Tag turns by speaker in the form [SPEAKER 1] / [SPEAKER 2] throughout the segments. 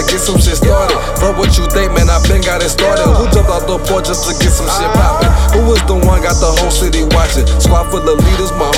[SPEAKER 1] to get some shit started. But what you think, man, I been got it started. Who jumped out the porch just to get some shit poppin'? Who was the one got the whole city watching? Squad for the leaders, my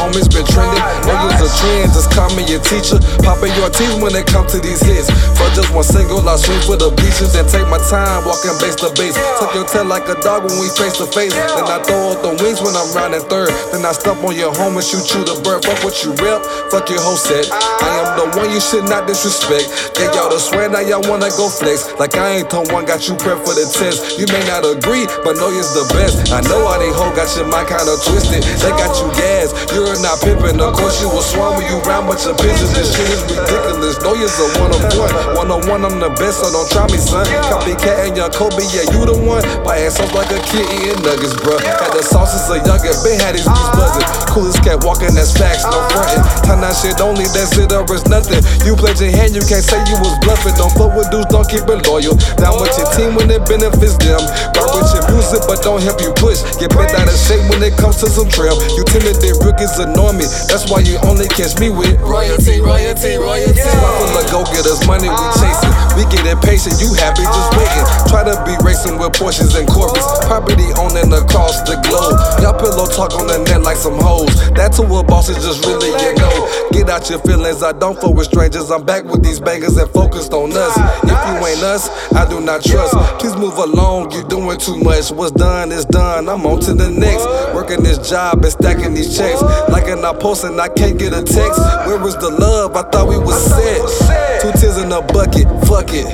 [SPEAKER 1] no use a trend, just call me your teacher. Popping your teeth when it comes to these hits. For just one single, I swing for the bleachers and take my time walking base to base. Tuck your tail like a dog when we face to face. Then I throw out the wings when I'm rounding third. Then I step on your home and shoot you the bird. Fuck what you rep, fuck your whole set. I am the one you should not disrespect. Get y'all to swear now y'all wanna go flex. Like I ain't the one got you prep for the test. You may not agree, but know you're the best. I know how they hoe got your mind kinda twisted. They got you gas, you're not pimping. Of course you was when you round, but your business this shit is ridiculous. Know you're a one of one. One on one, I'm the best, so don't try me, son. Copycat and young Kobe, yeah, you the one. My ass off like a kid eating nuggets, bruh. Had the sauces a youngin', been had these beats buzzing. Coolest cat walking, that's facts, no frontin'. Time that shit only, that's it or it's nothing. You pledge your hand, you can't say you was bluffing. Don't fuck with dudes, don't keep it loyal. Down with your team when it benefits them. Rock with your music, but don't help you push. Get bent out of shape when it comes to some trail. You timid, rookies annoy me. That's why you only catch me with royalty, royalty, royalty. Squad full of go getters, money we chasing. We get impatient, you happy just waiting. Try to be racing with Porsches and Corvettes. Property owning across the globe. Y'all pillow talk on the net like some hoes. That to a boss is just really you know. Get out your feelings, I don't fuck with strangers. I'm back with these bangers and focused on us. If you ain't us, I do not trust. Please move along, you doing too much. What's done is done. I'm on to the next. Working this job and stacking these checks. Liking our post and I can't get a text. Where was the love? I thought we was set. Two tears in a bucket, fuck it.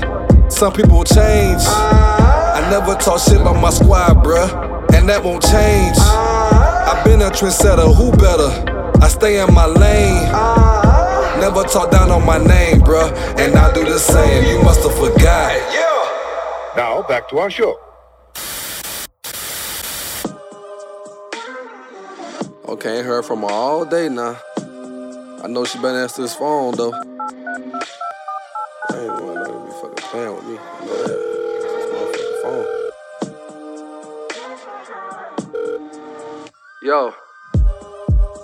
[SPEAKER 1] Some people change. I never talk shit about my squad, bruh. And that won't change. I've been a trendsetter, who better? I stay in my lane. Never talk down on my name, bruh. And I do the same. You must have forgot.
[SPEAKER 2] Back to our show.
[SPEAKER 1] Okay, heard from her all day now. I know she been answering this phone though. I ain't gonna be fucking playing with me. Yo,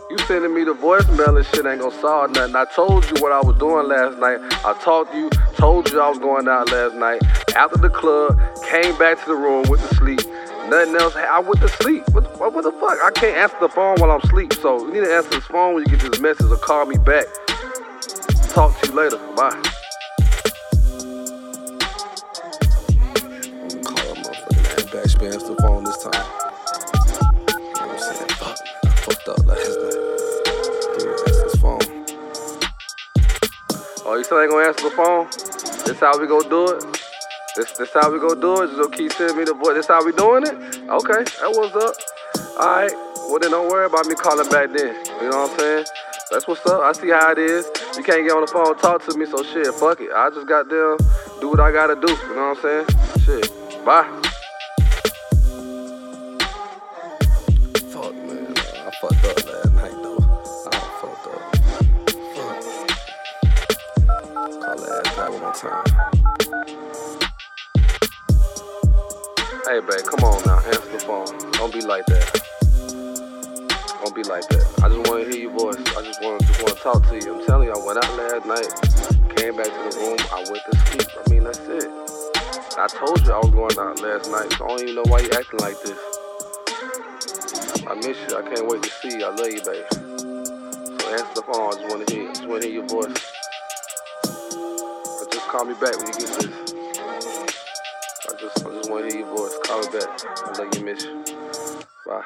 [SPEAKER 1] you sending me the voicemail and shit ain't gonna solve nothing. I told you what I was doing last night. I talked to you, told you I was going out last night. After the club, came back to the room, went to sleep. Nothing else. I went to sleep. What, what, what the fuck? I can't answer the phone while I'm asleep. So you need to answer this phone when you get this message or call me back. Talk to you later. Bye. Call motherfucking ass back. She been answer the phone this time. You know what I'm saying? Fuck. Fucked up last night. Answer this phone. Oh, you still ain't gonna answer the phone? This how we gonna do it? This this how we gonna do it? Just gonna keep sending me the voice. This how we doing it? Okay, that was up. Alright. Well then don't worry about me calling back then. You know what I'm saying? That's what's up. I see how it is. You can't get on the phone talk to me, so shit, fuck it. I just got there, do what I gotta do. You know what I'm saying? Shit. Bye. Fuck man. I fucked up last night though. I fucked up. Call that back one more time. Hey, babe, come on now. Answer the phone. Don't be like that. Don't be like that. I just want to hear your voice. I just want to just want to talk to you. I'm telling you, I went out last night, came back to the room, I went to sleep. I mean, that's it. I told you I was going out last night, so I don't even know why you acting like this. I miss you. I can't wait to see you. I love you, babe. So answer the phone. I just want to hear. I just want to hear your voice. But just call me back when you get this. I just, I just want to hear your voice. Call me back. I love you, miss you. Bye.